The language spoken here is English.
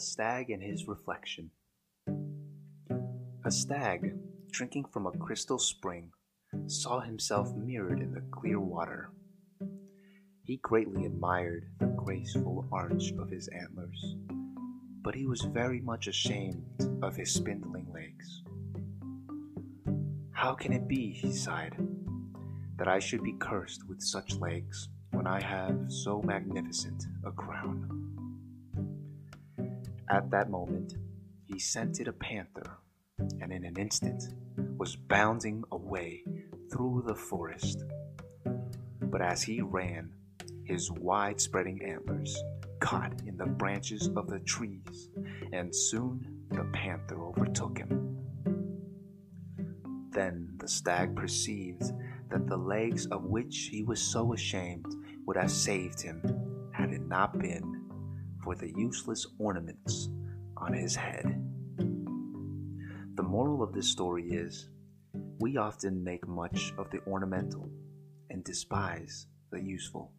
A Stag and His Reflection. A stag, drinking from a crystal spring, saw himself mirrored in the clear water. He greatly admired the graceful arch of his antlers, but he was very much ashamed of his spindling legs. How can it be, he sighed, that I should be cursed with such legs when I have so magnificent a crown? At that moment, he scented a panther and in an instant was bounding away through the forest. But as he ran, his wide spreading antlers caught in the branches of the trees, and soon the panther overtook him. Then the stag perceived that the legs of which he was so ashamed would have saved him had it not been for the useless ornaments on his head. The moral of this story is we often make much of the ornamental and despise the useful.